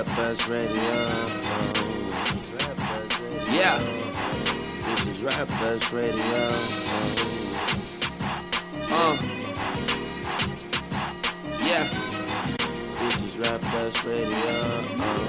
Rap Fest Radio. Yeah. This is Rap Fest Radio. Uh. Yeah. This is Rap Fest Radio.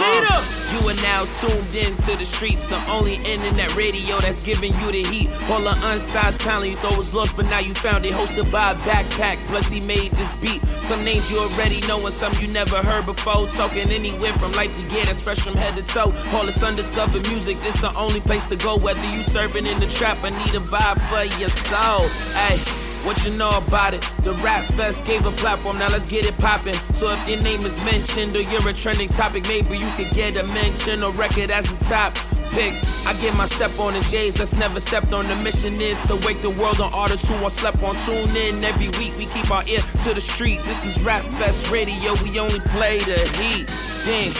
Leader! You are now tuned in to the streets, the only internet radio that's giving you the heat. All the unsigned talent you thought was lost, but now you found it. Hosted by a backpack, plus he made this beat. Some names you already know, and some you never heard before. Talking anywhere from life to gear that's fresh from head to toe. All this undiscovered music, this the only place to go. Whether you serving in the trap or need a vibe for your soul. Hey. What you know about it? The Rap Fest gave a platform, now let's get it poppin'. So if your name is mentioned or you're a trending topic, maybe you could get a mention or record as a top pick. I get my step on the J's that's never stepped on. The mission is to wake the world on artists who are slept on. Tune in every week, we keep our ear to the street. This is Rap Fest Radio, we only play the heat. Ding.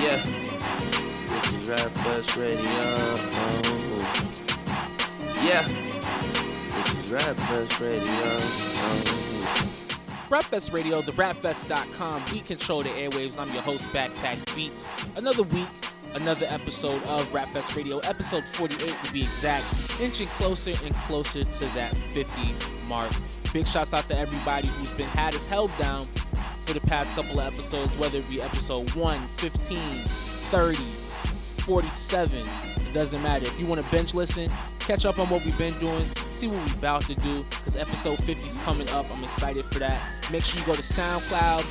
Yeah. This is Rap Fest Radio. Yeah. This is Rap Fest Radio. Rapfest Radio, the rapfest.com. We control the airwaves. I'm your host, Backpack Beats. Another week, another episode of Rap Fest Radio, episode 48 to be exact, inching closer and closer to that 50 mark. Big shouts out to everybody who's been had us held down for the past couple of episodes, whether it be episode 1, 15, 30, 47. It doesn't matter. If you want to bench listen, catch up on what we've been doing, see what we're about to do, because episode 50 is coming up. I'm excited for that. Make sure you go to SoundCloud,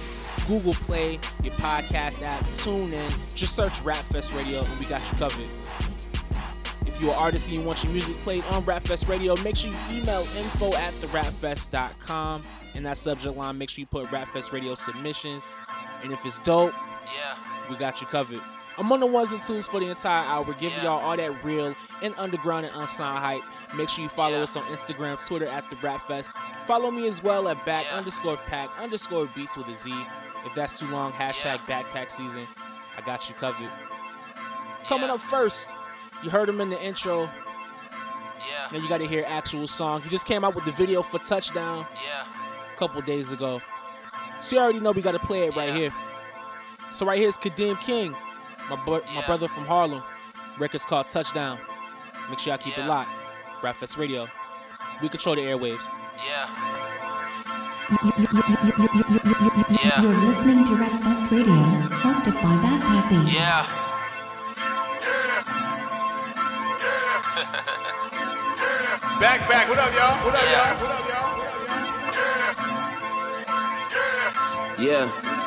Google Play, your podcast app, tune in, just search Rapfest Radio, and we got you covered. If you're an artist and you want your music played on Rapfest Radio, make sure you email info at therapfest.com. In that subject line, make sure you put Rapfest Radio submissions. And if it's dope, Yeah. we got you covered. I'm on the ones and twos for the entire hour, giving Yeah. y'all all that real and underground and unsigned hype. Make sure you follow Yeah. us on Instagram, Twitter at the Rap Fest. Follow me as well at back Yeah. underscore pack underscore beats with a Z. If that's too long, hashtag backpack season. I got you covered. Coming up first, you heard him in the intro. Yeah. Now you got to hear actual song. He just came out with the video for Touchdown Yeah. a couple days ago. So you already know we got to play it right here. So right here is Kadeem King, my bro- my brother from Harlem. Record's called Touchdown. Make sure y'all keep it Yeah. locked. Rapfest Radio. We control the airwaves. Yeah. You're listening to Rapfest Radio, hosted by Backpack Beats. Yeah. Back, back. What up, y'all? What up, Yeah. y'all? What up, y'all? Yeah.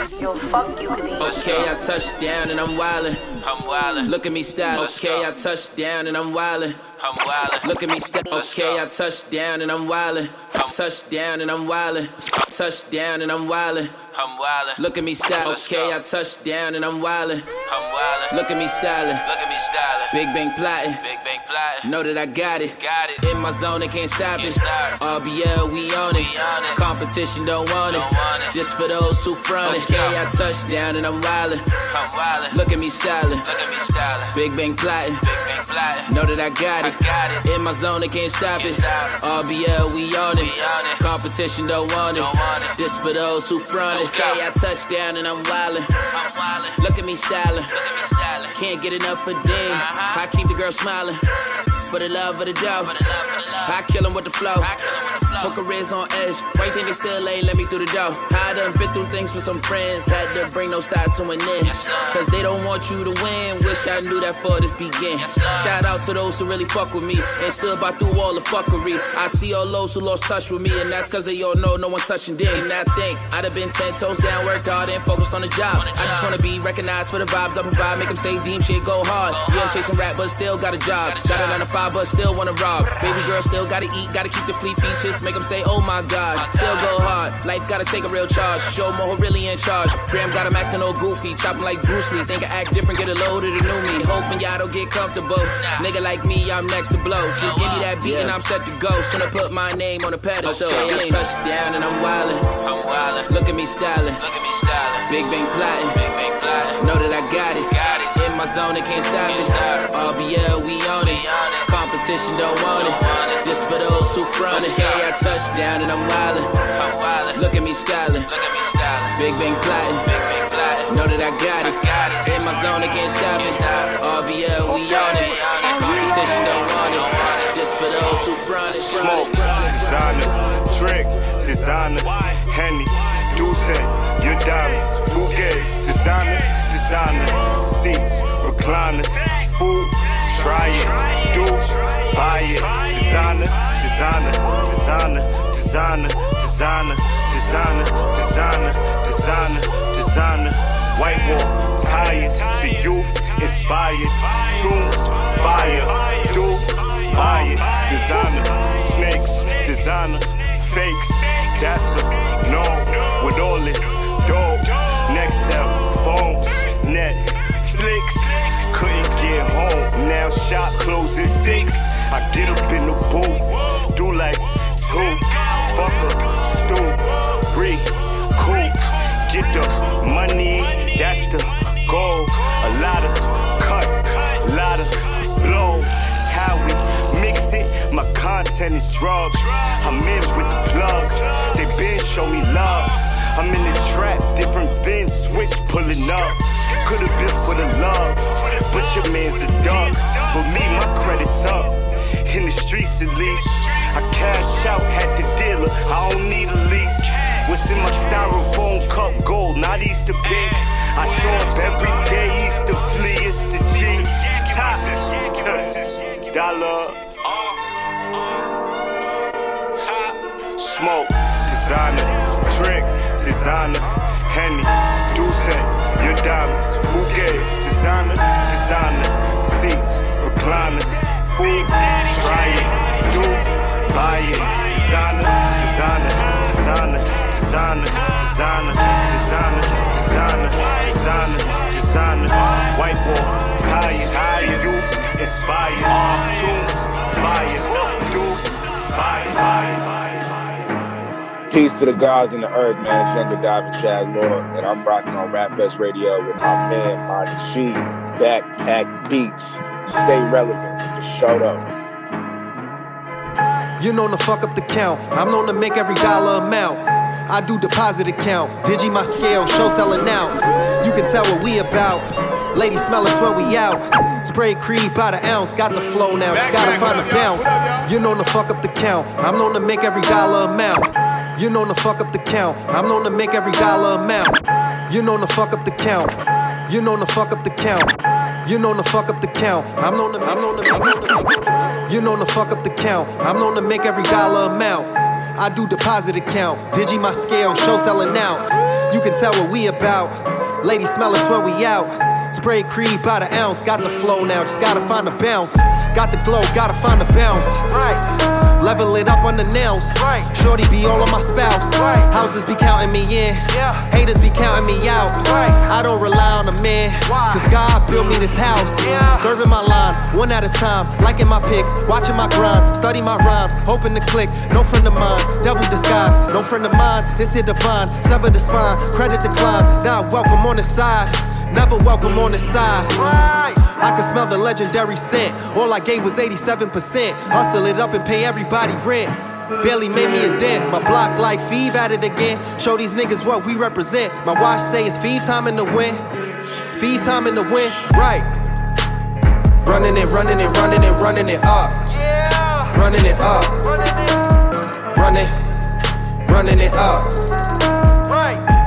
Okay, I touched down and I'm wildin'. I'm wildin'. Look at me style. Okay. I touched down and I'm wildin'. I'm wildin'. Look at me step. Okay. I touched down and I'm wildin'. Touched down and I'm wildin'. Touched down and I'm wildin'. I'm wildin'. Look at me style. Okay. I touched down and I'm wildin'. I'm wildin'. Look at me stylin'. Look at me stylin'. Big bang plotting. Big bang plotting. Know that I got it. Got it. In my zone, they can't stop it. Can't stop. RBL, we on it. We on it. Competition don't want it. Don't want it. This for those who front it. Let's. Okay, I touched down and I'm wildin'. I'm wildin'. Look at me stylin'. Look at me stylin'. Big bang plotting. Big bang plotting. Know that I got I it. got it. In my zone, they can't stop Can't it. stop RBL, we on it. We on it. Competition don't want. Don't want it. This for those who front it. Okay, I touched down and I'm wildin'. I'm wildin'. Look at me stylin'. Look at me stylin'. Can't get enough of them. Uh-huh. I keep the girl smiling. For the love of the dough. For the love, for the love. I kill 'em with the flow. Flow. Her career's on edge. Why think they still ain't let me through the door? I done been through things with some friends. Had to bring those styles to an end. Cause they don't want you to win. Wish I knew that for this begin. Shout out to those who really fuck with me. And still by through all the fuckery. I see all those who lost touch with me. And that's cause they all know no one's touching them. And I think I'd have been 10 toes down, worked hard and focused on the job. I just wanna be recognized for the vibes I provide. Make them say deem shit go hard. Yeah, I'm chasing rap, but still got a job. Got a 9 to 5, but still wanna rob. Baby girl still gotta eat, gotta keep the fleet features. Make them say, oh my god. Still go hard. Life gotta take a real charge. Show more who really in charge. Graham got him acting all goofy. Chopping like Bruce Lee. Think I act different, get a load of the new me. Hoping y'all don't get comfortable. Nigga like me, I'm next to blow. Just give me that beat and I'm set to go. Soon I put my name on the pedestal. Okay, touchdown and I'm wildin'. I'm wildin'. Look at me stylin'. Look at me stylin'. Big bang plotting. Big bang plotting. Know that I got it. Got it. In my zone, they can't stop it. RBL, we on it. It. Competition don't want it. It. This for those who front it. I Touchdown and I'm wildin'. I'm wildin'. Look at me styling. Look at me styling. Big bang plotting. Big, big plotting. Know that I got it. I got it. In my zone, they can't stop it. RBL, we on it. Competition don't want it. This for those who front it. Smoke, designer, trick, designer, Henny, Douce, your diamonds, Fugazi, designer, designer, seats, recliners, food, try it, do, buy it, designer, designer, designer, designer, designer, designer, designer, designer, designer, white wall, tires, the youth, inspired, tunes, fire, do, buy it, designer, snakes, designer, fakes, that's a no, with all this dope, next step, phones, Netflix, couldn't get home, now shop closes six, I get up in the booth, do like two, fucker, a stool, recoup, get the money, that's the goal, a lot of cut, a lot of blow, how we mix it, my content is drugs, I'm in with the plugs, they been show me love. I'm in the trap, different VIN switch pulling up. Could've been for the love, but your man's a dog. But me, my credit's up. In the streets at least, I cash out, had the dealer. I don't need a lease. What's in my styrofoam cup? Gold, not Easter pink. I show up every day, Easter flea, it's the G. Top. Dollar. Smoke, designer, trick, designer, Henny, Douce, your diamonds, Fugazi, designer, designer, seats, recliners, food, try it, do, buy it, designer, designer, designer, designer, designer, designer, designer, designer, designer, white wall, tires, higher, youth, inspired, tunes, fire, deuce, fire, fire, fire. Peace to the gods and the earth, man. It's Younger Dive and Chad Lord, and I'm rocking on Rap Fest Radio with my man, Marty She, Backpack Beats. Stay relevant. Just showed up. You're known to fuck up the count. I'm known to make every dollar amount. I do deposit account. Digi my scale, show selling out. You can tell what we about. Ladies smell us when we out. Spray creed by the ounce. Got the flow now, just gotta find the bounce. You're known to fuck up the count. I'm known to make every dollar amount. You known to fuck up the count. I'm known to make every dollar amount. You known to fuck up the count. You known to fuck up the count. You known to fuck up the count. I'm known to. I'm known to. You known to fuck up the count. I'm known to make every dollar amount. I do deposit account. Digi my scale, show selling out. You can tell what we about. Ladies smell us when we out. Spray creed by the ounce. Got the flow now, just gotta find the bounce. Got the glow, gotta find the bounce. Right. Level it up on unannounced. Right. Shorty be all on my spouse. Right. Houses be counting me in. Yeah. Haters be counting me out. Right. I don't rely on a man. Why? Cause God built me this house. Yeah. Serving my line, one at a time. Liking my pics, watching my grind. Study my rhymes, hoping to click. No friend of mine, devil disguise. No friend of mine, this here divine. Sever the spine, credit decline. Not welcome on the side. Never welcome on the side. I can smell the legendary scent. All I gave was 87%. Hustle it up and pay everybody rent. Barely made me a dent. My block like Feeve at it again. Show these niggas what we represent. My watch say it's Feeve time in the win. It's Feeve time in the win. Right. Running it, running it, running it, running it up. Running it up. Running, running it up. Right.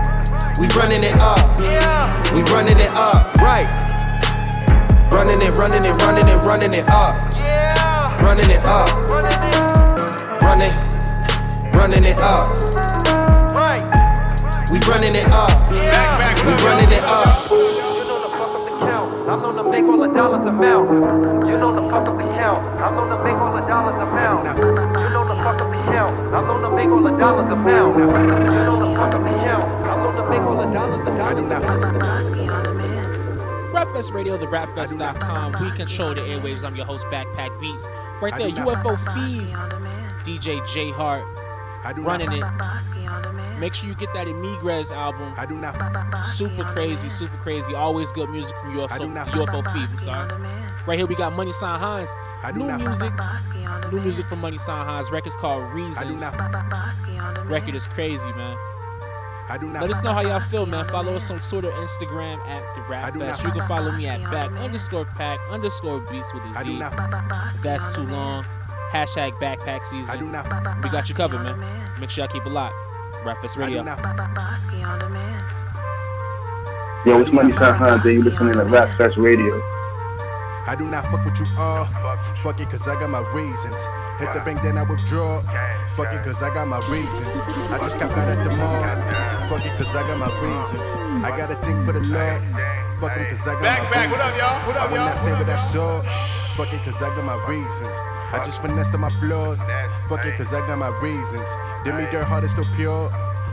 We running it up. We running it up. Right. Running it, running it, running it, running it up. Running it up. Running, running it up. Right. We running it up. We running it up. You know the fuck up the count. I'm known to make all the dollars amount. You know the fuck up the count. I'm known to make all the dollars amount. You know the fuck up the count. I'm known to make all the dollars amount. You know the fuck up the count. I'm known to make all the dollars. The dollars. Rapfest Radio, the rapfest.com. We control the airwaves. I'm your host, Backpack Beats. Right there, UFO Feed, DJ J Hart, running it. Make sure you get that Emigres album. I do not. Super crazy, super crazy. Always good music from UFO, I do not- UFO Feed. I'm sorry. Right here we got Money Sign Hines. New music. New music from Money Sign Hines. Record's called Reasons. Record is crazy, man. Let us know how y'all feel, man. Follow us on Twitter, Instagram at the Rap Fest. You can follow me at back underscore pack underscore beats with a Z. If that's too long. Hashtag backpack season. We got you covered, man. Make sure y'all keep it locked. Rap Fest Radio. Yo, it's Money Sign Hans, and you listening to Rap Fest Radio. I do not fuck with you all. Fuck it, cause I got my reasons. Hit the bank, then I withdraw. Fuck it, cause I got my reasons. I just got out at the mall. Fuck it, cause I got my reasons. I got a thing for the law. Fuck it, cause I got Back, my back. reasons. What up, y'all? What up, I y'all? not say what I saw. Fuck it, cause I got my reasons. I just finessed on my flaws. Fuck it, cause I got my reasons. Did me dirt hard, it's still pure.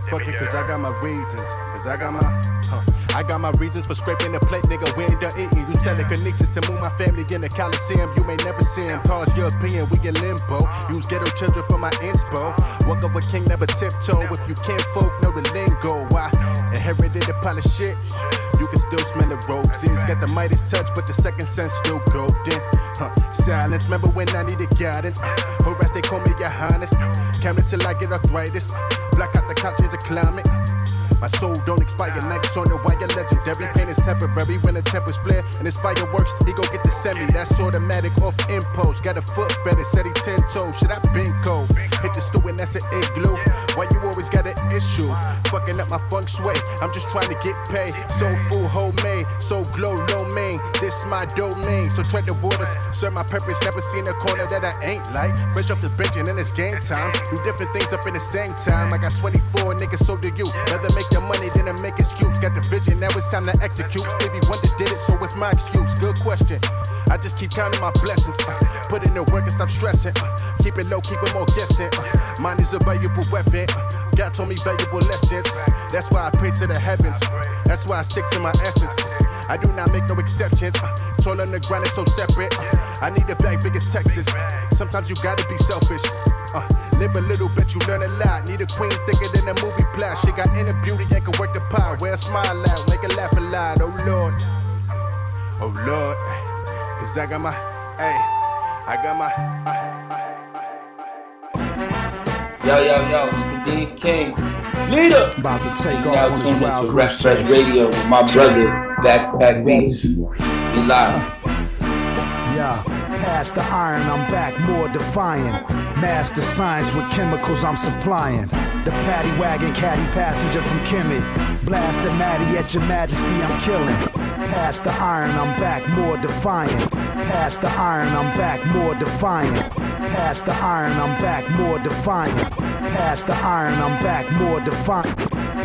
Fuck it, cause I got my reasons. Cause I got my. Huh. I got my reasons for scraping the plate, nigga. We ain't done eating. Use telekinesis to move my family in the Coliseum. You may never see him. Pause European, we in limbo. Use ghetto children for my inspo. Walk a king, never tiptoe. If you can't folk, know the lingo. Why? inherited a pile of shit. You can still smell the roses. Got the mightiest touch, but the second sense still golden. Huh. Silence, remember when I needed guidance? Harass, they call me your highness. Count till I get arthritis. Black out the couch, change the climate. My soul don't expire, next on the wire, legendary. Pain is temporary when the tempers flare and it's fireworks. He go get the semi, that's automatic off impulse. Got a foot fetish, said he ten toes. Shit, I been cold. Hit the stew and that's an igloo. Why you always got an issue? Fucking up my feng shui. I'm just trying to get paid. So full, homemade, so glow, low main. This my domain, so tread the waters. Serve my purpose, never seen a corner that I ain't like. Fresh off the bench and then it's game time. Do different things up in the same time. I got 24 niggas, so do you. Rather make your money than to make excuse. Got the vision, now it's time to execute. Stevie Wonder did it, so it's my excuse. Good question. I just keep counting my blessings. Put in the work and stop stressing. Uh, keep it low, keep it more guessing. Uh, mine is a valuable weapon. Uh, God told me valuable lessons. That's why I pray to the heavens. That's why I stick to my essence. I do not make no exceptions. Uh, toil on the grind is so separate. Uh, I need a bag big as Texas. Sometimes you gotta be selfish. Uh, live a little bit, you learn a lot. Need a queen thicker than a movie plot. She got inner beauty and can work the power. Wear a smile out, make her laugh a lot. Oh Lord, oh Lord, cause I got my, hey, I got my. Yo, yo, yo, it's Kadeem King. Leader! About to take now off on this tuned wild Rap Fest chase. Radio with my brother, Backpack Beats. Be live. Yeah, past the iron, I'm back more defiant. Master science with chemicals I'm supplying. The paddy wagon caddy passenger from Kimmy. Blast the Matty at your majesty, I'm killing. Past the iron, I'm back more defiant. Past the iron, I'm back more defiant. Past the iron, I'm back more defiant. Past the iron, I'm back more defiant.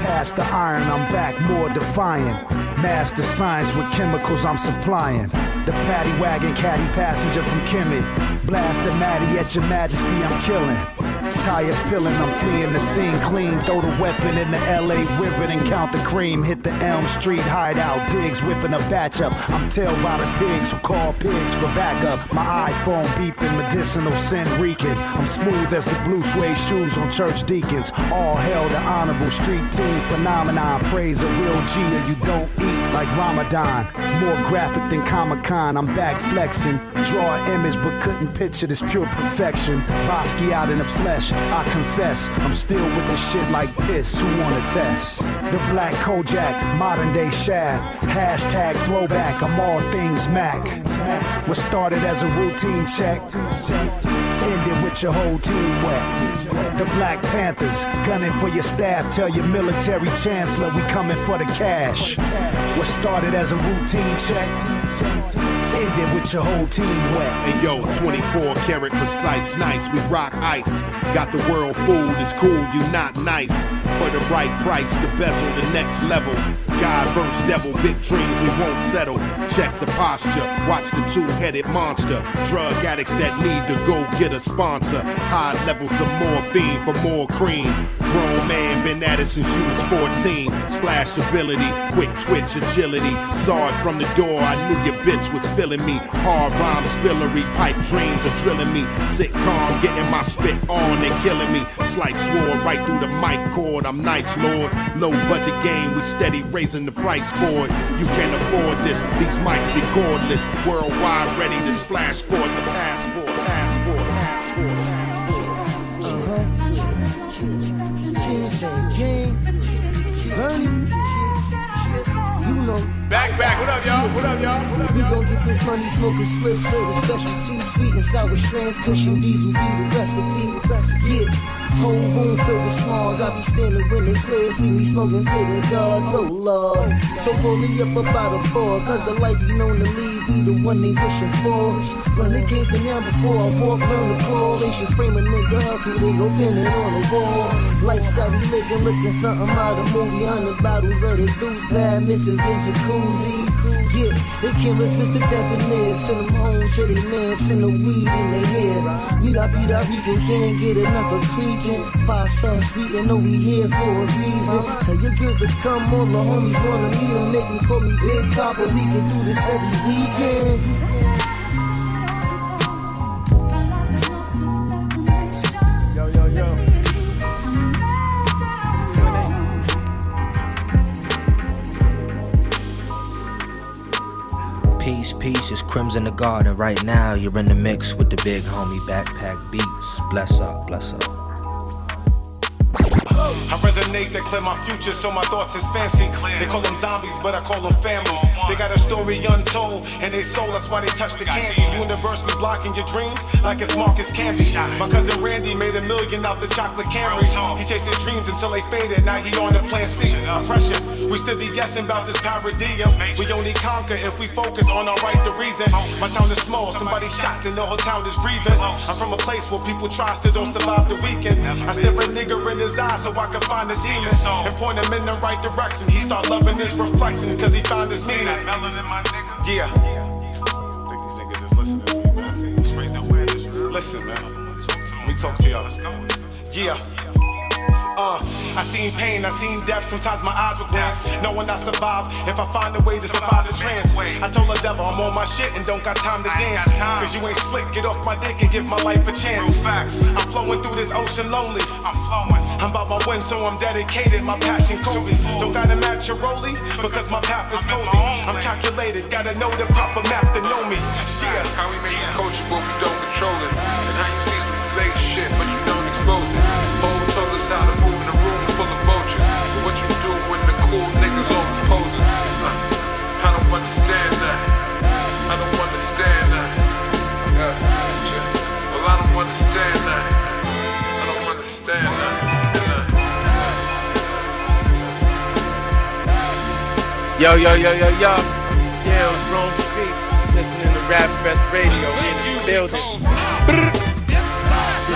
Past the iron, I'm back more defiant. Master science with chemicals I'm supplying. The paddy wagon caddy passenger from Kimmy. Blast the Matty at your majesty, I'm killing. Tires peeling, I'm fleeing the scene clean. Throw the weapon in the LA River and count the cream. Hit the Elm Street hideout, digs whipping a batch up. I'm tailed by the pigs who call pigs for backup. My iPhone beeping, medicinal sin reeking. I'm smooth as the blue suede shoes on church deacons. All hail the honorable street team phenomenon. Praise a real G or you don't eat like Ramadan. More graphic than Comic Con, I'm back flexing. Draw an image but couldn't picture this pure perfection. Out in the flesh, I confess. I'm still with the shit like piss. Who wanna test? The black Kojak, modern day shaft. Hashtag throwback, I'm all things Mac. What started as a routine check, ended with your whole team wet. The Black Panthers, gunning for your staff. Tell your military chancellor we coming for the cash. What started as a routine check, ended with your whole team wet. Hey yo, 24 karat precise, nice. We rock ice. Got the world fooled, it's cool, you not nice. For the right price, the bezel, the next level. God versus devil, big dreams we won't settle. Check the posture, watch the two-headed monster. Drug addicts that need to go get a sponsor. High levels of morphine for more cream. Grown man been at it since you was 14. Splash ability, quick twitch agility. Saw it from the door, I knew your bitch was filling me. Hard rhyme spillery, pipe dreams are drilling me. Sit calm, getting my spit on and killing me. Slice sword right through the mic cord. I'm nice, Lord. Low budget game, we steady raising the price for it. You can't afford this. These mics be cordless. Worldwide, ready to splash sport the passport. Passport. Know. Back, back. What up, y'all? What up, y'all? What up, We y'all? gon' get this money smoking split special specialty sweet and sour strands cushion diesel be the recipe. Yeah, whole room filled with smog. I be standing when they clear, see me smoking to the gods. Oh lord, so pull me up about a four, cause the life you known to lead be the one they wishing for. Run the game for now before I walk, learn to crawl. They should frame a nigga hustle, they go pin it on the wall. Lifestyle we living, looking something out of movie. Hundred bottles of the deuce, bad misses in jacuzzis. Yeah, they can't resist the debonair. Send them home to they man, send the weed in their hair. Meet beat up, Rican can't get enough of creeping. Five star sweet and know we here for a reason. Tell your girls to come, all the homies wanna meet them. Make them call me Big Papa, we can do this every weekend. Peace, it's Crimson the Garden. Right now, you're in the mix with the big homie Backpack Beats. Bless up, bless up. I resonate clear my future, so my thoughts is fancy. They call them zombies, but I call them family. They got a story untold, and they soul, that's why they touch the candy. Universe be blocking your dreams like it's Marcus Camby. My cousin Randy made a million out the chocolate Camry. He chased his dreams until they faded, now he on the plan C. Pressure, we still be guessing about this paradium. We only conquer if we focus on our right to reason. My town is small, somebody shot, and the whole town is breathing. I'm from a place where people try still don't survive the weekend. I stare a nigga in his eyes so I can find the demon and point him in the right direction. He start loving his reflection cause he found his meaning. Yeah. think these niggas is listening to me, man. Just raise their awareness. Listen, man. Me talk to y'all. Let's go. Yeah. Uh, I seen pain, I seen death. Sometimes my eyes would close. Knowing I survive if I find a way to survive the trance. I told the devil I'm on my shit and don't got time to dance. Cause you ain't slick, get off my dick and give my life a chance. facts. I'm flowing through this ocean lonely. I'm flowing. I'm about my win, so I'm dedicated. My passion Kobe. Don't gotta match your rollie because my path is cozy. I'm calculated, gotta know the proper math to know me. Yeah. How we make it coachable, we don't control it. And how you see some fake shit, but you don't expose it. Hove told us how to move in a room full of vultures. What you do when the cool niggas always poses? Uh, I don't understand that. I don't understand that. Well, I don't understand that. I don't understand that. Yo, yo, yo, yo, yo. Yeah, Rome Street. Listening to Rap Fest Radio in the building.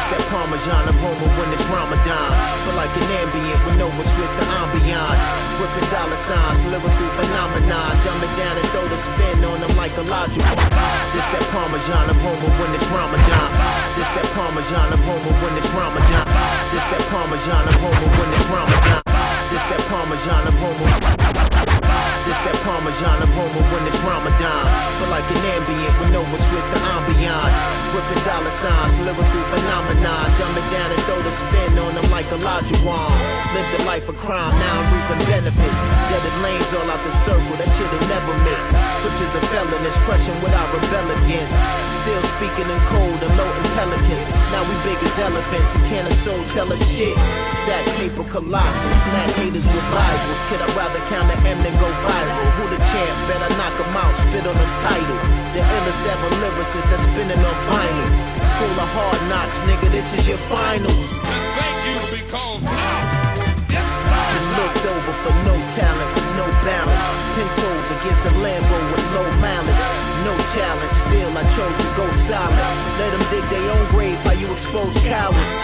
That Parmesan aroma when it's Ramadan. Feel like an ambient with no one switch the ambiance. Ripping dollar signs, lyrical phenomenon. Dumb it down and throw the spin on them like a logic. Just that Parmesan aroma when it's Ramadan. Just that Parmesan aroma when it's Ramadan. Just that Parmesan aroma when it's Ramadan. Just that Parmesan aroma. That Parmesan aroma when it's Ramadan. Feel like an ambient with no one switch the ambiance. Ripping dollar signs, lyrical phenomenon. Dumb it down and throw the spin on them like a Lajuan. Lived the life of crime, now I'm reaping benefits. Deaded lanes all out the circle, that shit'll never mix. Scriptures are felonies, crushing what I rebel against. Still speaking in code and loading pelicans. Now we big as elephants, and can't a soul tell us shit. Stack paper colossal, smack haters with Bibles. Could I'd rather count the M than go viral. Who the champ? Better knock him out, spit on the title. The illest ever lyricist that's spinning on vinyl. School of hard knocks, nigga, this is your finals. And Thank you because Been looked over for no talent with no balance. Pintos against a Lambo with low mileage. No challenge, still I chose to go silent. Let them dig their own grave while you expose cowards.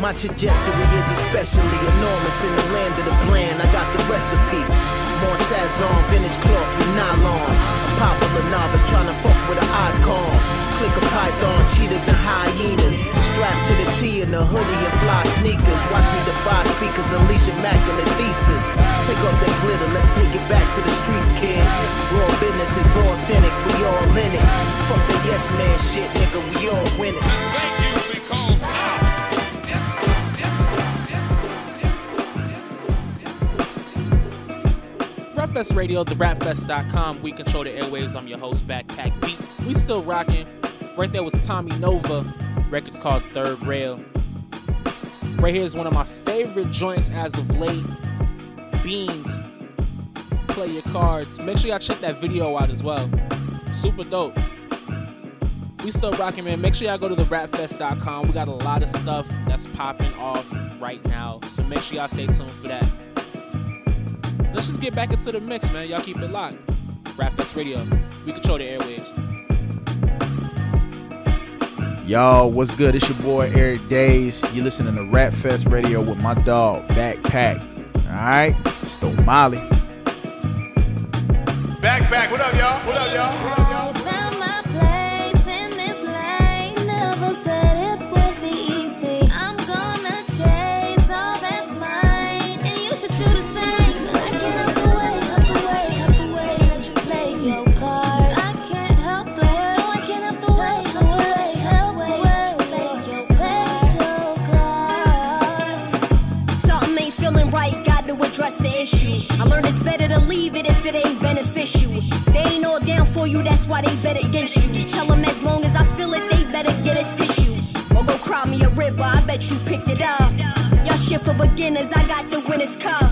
My trajectory is especially enormous in the land of the bland. I got the recipe. More Sazon, vintage cloth with nylon. A popular novice trying to fuck with an icon. Click a python, cheetahs and hyenas. Strapped to the T in the hoodie and fly sneakers. Watch me defy speakers, unleash immaculate thesis. Take off that glitter, let's take it back to the streets, kid. Raw business is authentic, we all in it. Fuck the yes man shit, nigga, we all winning. Rapfest Radio, therapfest.com. We control the airwaves. I'm your host, Backpack Beats. We still rocking. Right there was Tommy Nova. Record's called Third Rail. Right here is one of my favorite joints as of late. Beans. Play your cards. Make sure y'all check that video out as well. Super dope. We still rocking, man. Make sure y'all go to therapfest.com. We got a lot of stuff that's popping off right now. So make sure y'all stay tuned for that. Let's just get back into the mix, man. Y'all keep it locked. Rapfest Radio. We control the airwaves. Y'all, what's good? It's your boy Eric Days. You listening to Rap Fest Radio with my dog Backpack. All right, Stole Molly. Back, back. What up, y'all? What up, y'all? For you, that's why they bet against you. Tell them as long as I feel it, they better get a tissue. Or go cry me a river, I bet you picked it up. Y'all shit for beginners, I got the winner's cup.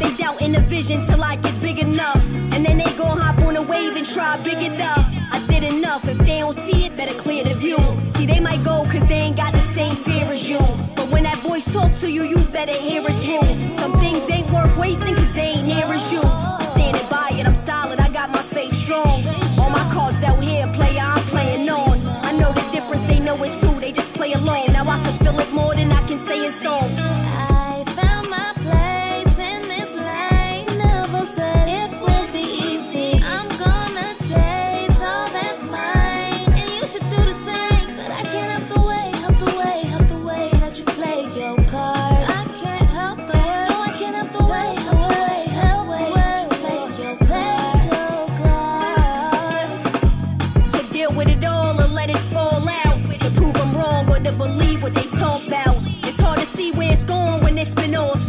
They doubt in the vision till I get big enough. And then they gon' hop on a wave and try big up. I did enough, if they don't see it, better clear the view. See, they might go cause they ain't got the same fear as you. But when that voice talk to you, you better hear it through. Some things ain't worth wasting cause they ain't near as you. I'm standing by it, I'm solid, I got my faith strong. It too, they just play along. Now I can feel it more than I can say in song.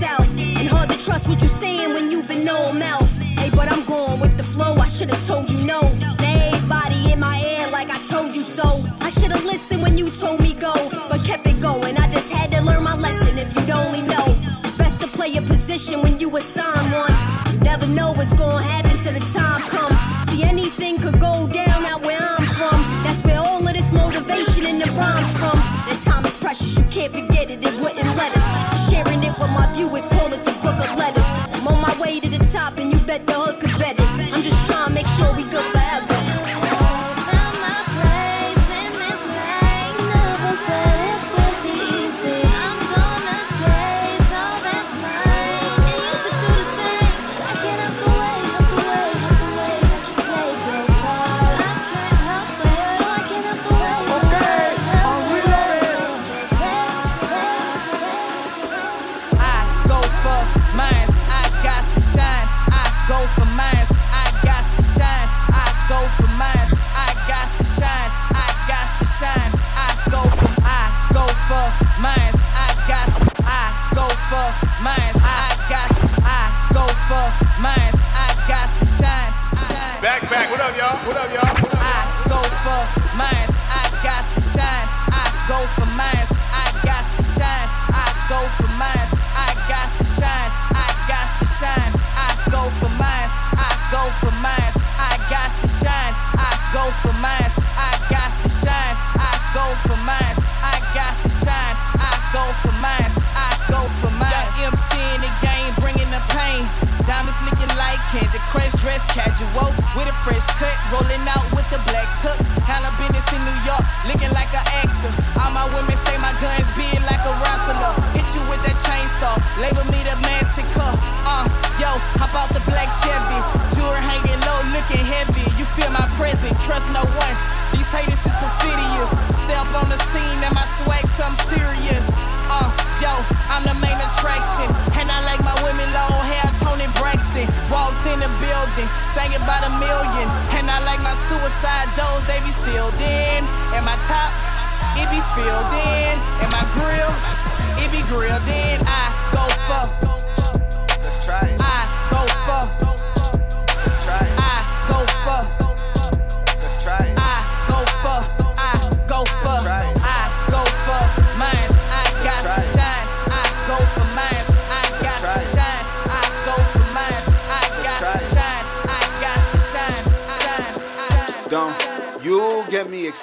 South. And hard to trust what you're saying when you've been all mouth. Hey, but I'm going with the flow, I should've told you no. Now everybody in my ear like I told you so. I should've listened when you told me go, but kept it going. I just had to learn my lesson if you'd only know. It's best to play your position when you assign one. You never know what's gonna happen till the time come. See, anything could go down out where I'm from. That's where all of this motivation and the rhymes from. Bet the hood could bet it. I'm just trying to make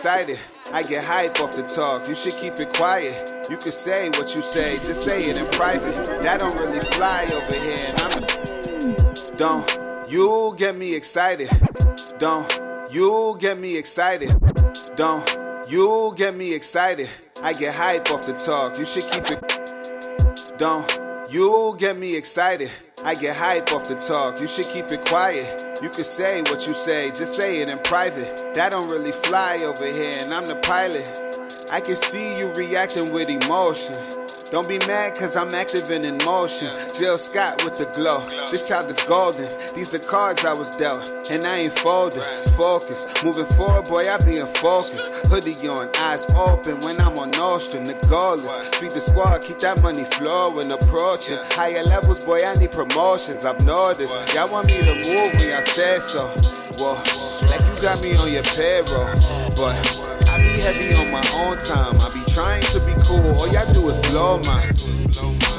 excited. I get hype off the talk. You should keep it quiet. You can say what you say, just say it in private. That don't really fly over here. I'm don't you get me excited. Don't you get me excited. Don't you get me excited. I get hype off the talk. You should keep it. Don't you get me excited. I get hype off the talk. You should keep it quiet. You can say what you say, just say it in private. That don't really fly over here, and I'm the pilot. I can see you reacting with emotion. Don't be mad cause I'm active and in motion. Jill Scott with the glow. This child is golden. These the cards I was dealt. And I ain't folding. Focus. Moving forward, boy, I be in focus. Hoodie on, eyes open when I'm on Nostrand. Regardless. Feed the squad, keep that money flowing. Approaching. Higher levels, boy, I need promotions. I've noticed. Y'all want me to move when y'all said so. Well, like you got me on your payroll. But I be heavy on my own time. I be trying to be cool. All y'all do is blow mine.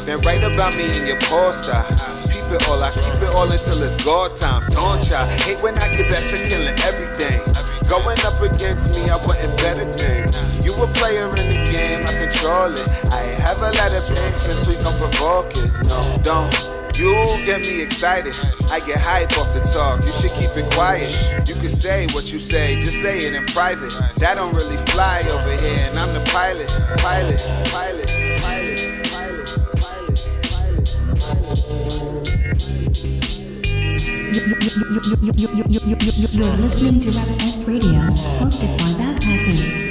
Then write about me in your poster. Keep it all, I keep it all until it's God time. Don't ya? Hate when I get back to killing everything. Going up against me, I wasn't better than. You a player in the game, I control it. I ain't have a lot of patience, please don't provoke it. No, don't. You get me excited. I get hype off the talk. You should keep it quiet. You can say what you say, just say it in private. That don't really fly over here, and I'm the pilot. Pilot, pilot, pilot, pilot. You're listening to Rap Fest Radio, hosted by Backpack Beats.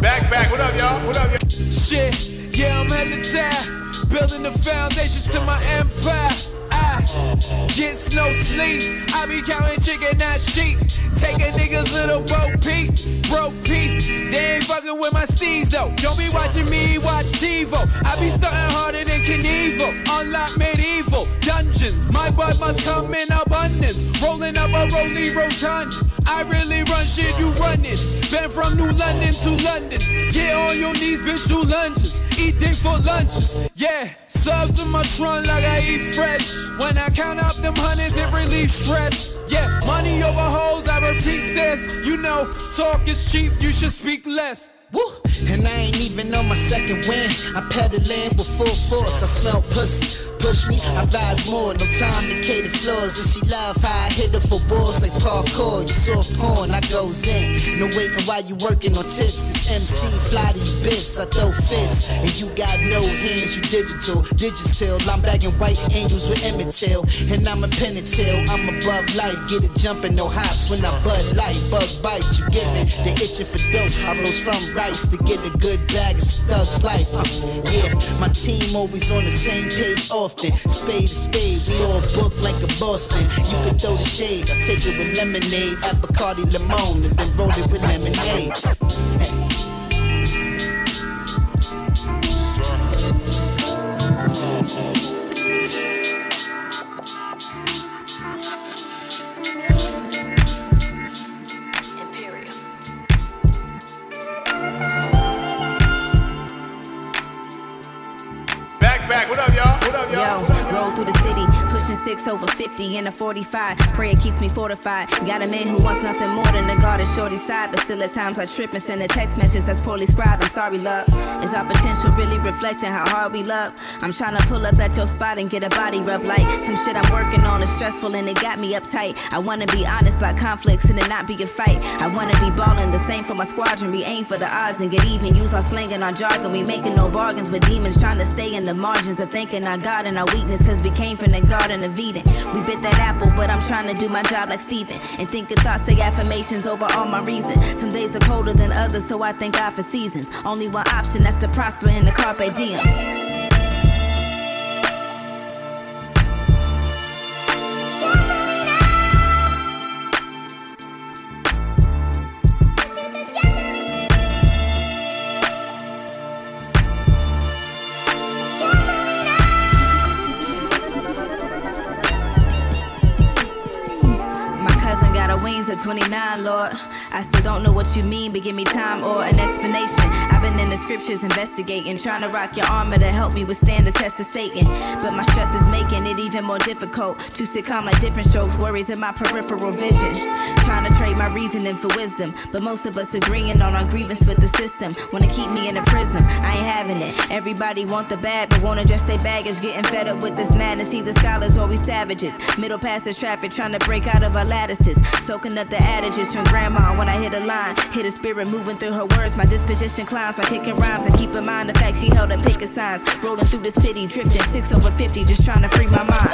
Back, back. What up, y'all? What up, y'all? Shit, yeah, I'm hella tired. Building the foundation to my empire. I get no sleep. I be counting chicken, not sheep. Take a nigga's little bro peep, bro peep. They ain't fucking with my steez though. Don't be watching me watch TiVo. I be starting harder than Knievel. Unlock medieval dungeons. My blood must come in abundance. Rolling up a rolly rotund. I really run shit, you running. Been from New London to London. Get on your knees, bitch, do lunges. Eat dick for lunches. Yeah, subs in my trunk like I eat fresh. When I count up them hundreds, it relieves stress. Yeah, money over hoes, I repeat this. You know, talk is cheap, you should speak less. Woo! And I ain't even on my second win. I pedaling with full force. I smell pussy. Push me, I rise more. No time to cater floors. And she love how I hit her for balls like parkour. You soft porn, I goes in. No waiting while you working on tips. This MC fly to you biffs. I throw fists. And you got no hands, you digital. Digital, I'm bagging white angels with Emmett Till. And I'm a penitent, I'm above life. Get it jumping, no hops. When I bud light, bug bite, you get it. They itching for dope. I rose from rice to get a good bag of thug's life. Uh, yeah, my team always on the same page often. Spade to spade, we all book like a Boston. You could throw the shade, I take it with lemonade, Bacardi Limon, and then roll it with lemonades. Back, back. What up, y'all? Yo, roll through the city, six over 50 in a 45. Prayer keeps me fortified. Got a man who wants nothing more than to guard his shorty side, but still at times I trip and send a text message that's poorly scribed. I'm sorry, love. Is our potential really reflecting how hard we love? I'm trying to pull up at your spot and get a body rub like some shit I'm working on is stressful and it got me uptight. I wanna be honest about conflicts and it not be a fight. I wanna be ballin' the same for my squadron. We aim for the odds and get even. Use our slang and our jargon. We making no bargains with demons trying to stay in the margins of thinking our God and our weakness cause we came from the garden of Eden. We bit that apple, but I'm trying to do my job like Steven and think of thoughts, say affirmations over all my reason. Some days are colder than others, so I thank God for seasons. Only one option, that's to prosper in the carpe diem. Lord. I still don't know what you mean, but give me time or an explanation. I've been in the scriptures investigating, trying to rock your armor to help me withstand the test of Satan. But my stress is making it even more difficult to calm like different strokes, worries in my peripheral vision. Trying to trade my reasoning for wisdom, but most of us agreeing on our grievance with the system. Wanna keep me in a prison, I ain't having it. Everybody want the bad, but won't adjust their baggage. Getting fed up with this madness, either scholars or we savages. Middle passage traffic, trying to break out of our lattices. Soaking up the adages from grandma when I hit a line. Hit a spirit moving through her words. My disposition climbs by kicking rhymes and keep in mind the fact she held up picket signs. Rolling through the city, drifting six over 50, just trying to free my mind.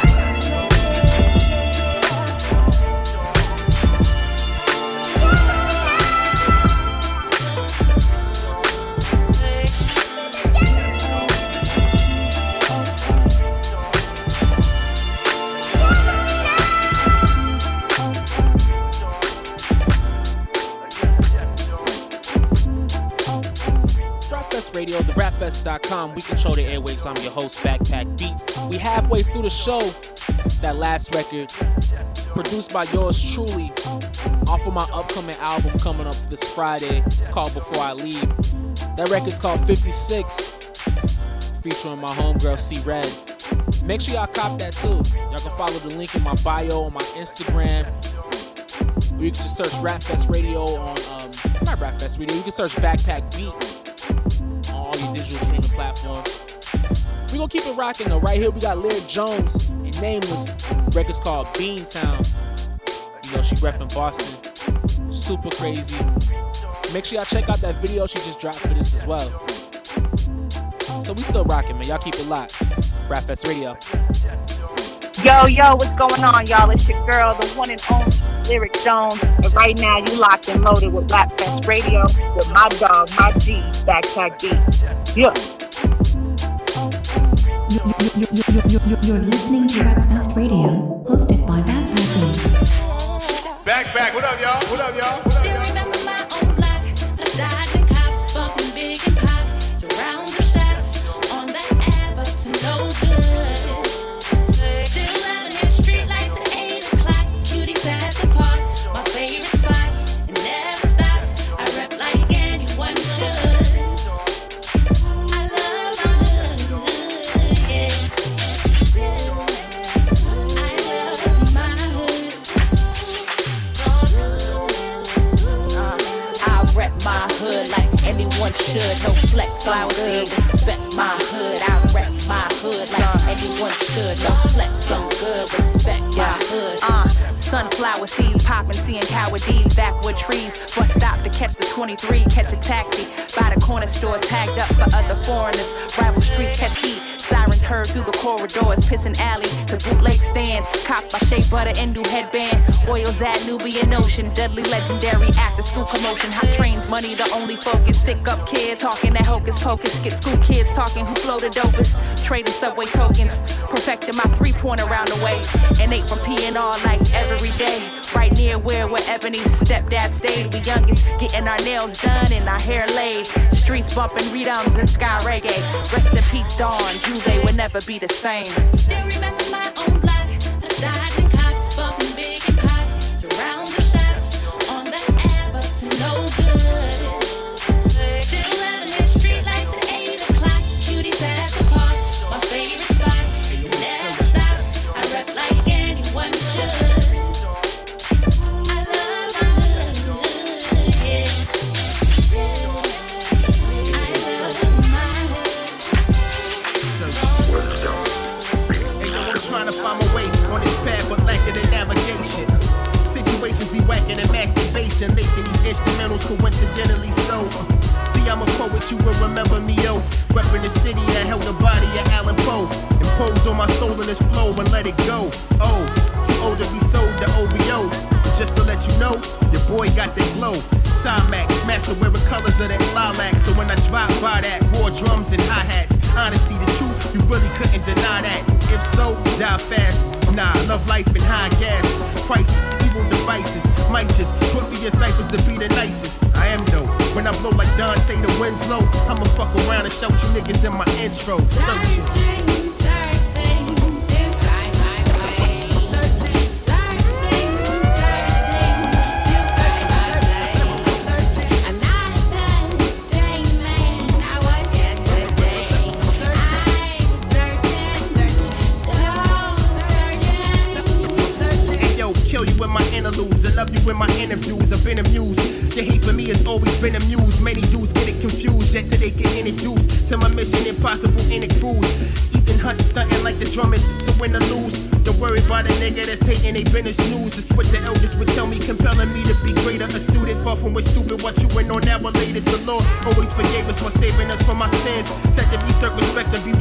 We control the airwaves. I'm your host, Backpack Beats. We halfway through the show. That last record, produced by yours truly, off of my upcoming album coming up this Friday. It's called Before I Leave. That record's called 56, featuring my homegirl C Red. Make sure y'all cop that too. Y'all can follow the link in my bio on my Instagram. You can just search Rapfest Radio on um, not Rapfest Radio. You can search Backpack Beats platforms. We gonna keep it rocking though. Right here we got Lyric Jones and Nameless. Record's called Beantown. You know she repping Boston. Super crazy. Make sure y'all check out that video she just dropped for this as well. So we still rocking, man. Y'all keep it locked. Rapfest Radio. Yo, yo, what's going on, y'all? It's your girl, the one and only Lyric Jones. And right now, you locked and loaded with Rap Fest Radio with my dog, my G, Backpack B. Yeah. You- you- you- you- you- You're listening to Rapfest Radio, hosted by Backpack Beats. Back, back. What up, y'all? What up, y'all? What up, y'all? Good. Respect my hood. I rep my hood like anyone should. No flex, I'm good. Respect my hood. Uh, sunflower seeds popping, seeing coward deeds, backwood trees. Bus stop to catch the 23, catch a taxi. By the corner store, tagged up for other foreigners. Rival streets catch heat. Sirens heard through the corridors, pissing alley. The bootleg stand, cop by Shea Butter and new headband. Oils at Nubian Notion, Dudley legendary after school commotion. Hot trains, money the only focus. Stick up kids, talking that hocus pocus. Get school kids talking who flow the dopest. Trading subway tokens, perfecting my three point around the way. And ate from PNR like every day. Right near where where Ebony's stepdad stayed. We youngins getting our nails done and our hair laid. Streets bumping rhythms and sky reggae. Rest in peace, Dawn. Juve will never be the same. Still remember my own block. Dodging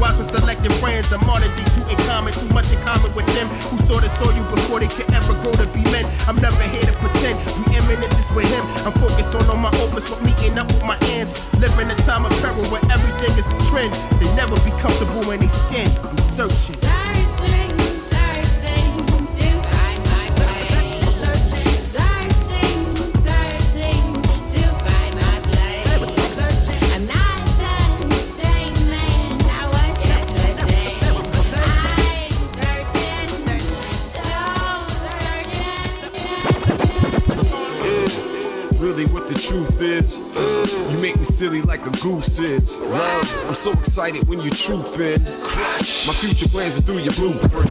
wise when selecting friends. I'm on it, too in common, too much in common with them who sort of saw you before they could ever grow to be men. I'm never here to pretend, preeminence is with him. I'm focused on all my opus, but meeting up with my ends. Living a time of peril where everything is a trend. They never be comfortable in their skin. I'm searching. You make me silly like a goose is. I'm so excited when you trooping. My future plans are through your blueprint.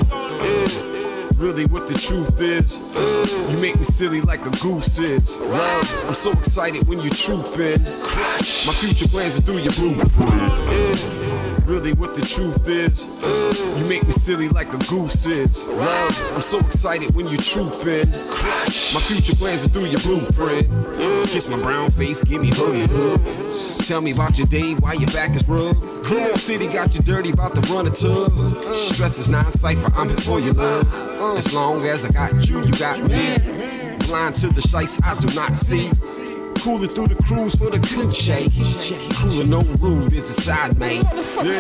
Really, what the truth is, you make me silly like a goose is. I'm so excited when you trooping. My future plans are through your blueprint. Really, what the truth is, you make me silly like a goose is. Love, I'm so excited when you trooping. My future plans are through your blueprint. Kiss my brown face, give me huggy hug. Tell me about your day, why your back is rubbed. City got you dirty, about to run a tub. Stress is non cipher, I'm here for your love. As long as I got you, you got me. Blind to the shice I do not see. Cooling through the cruise for the shake. Cooler, no rude, is a side mate. Yeah.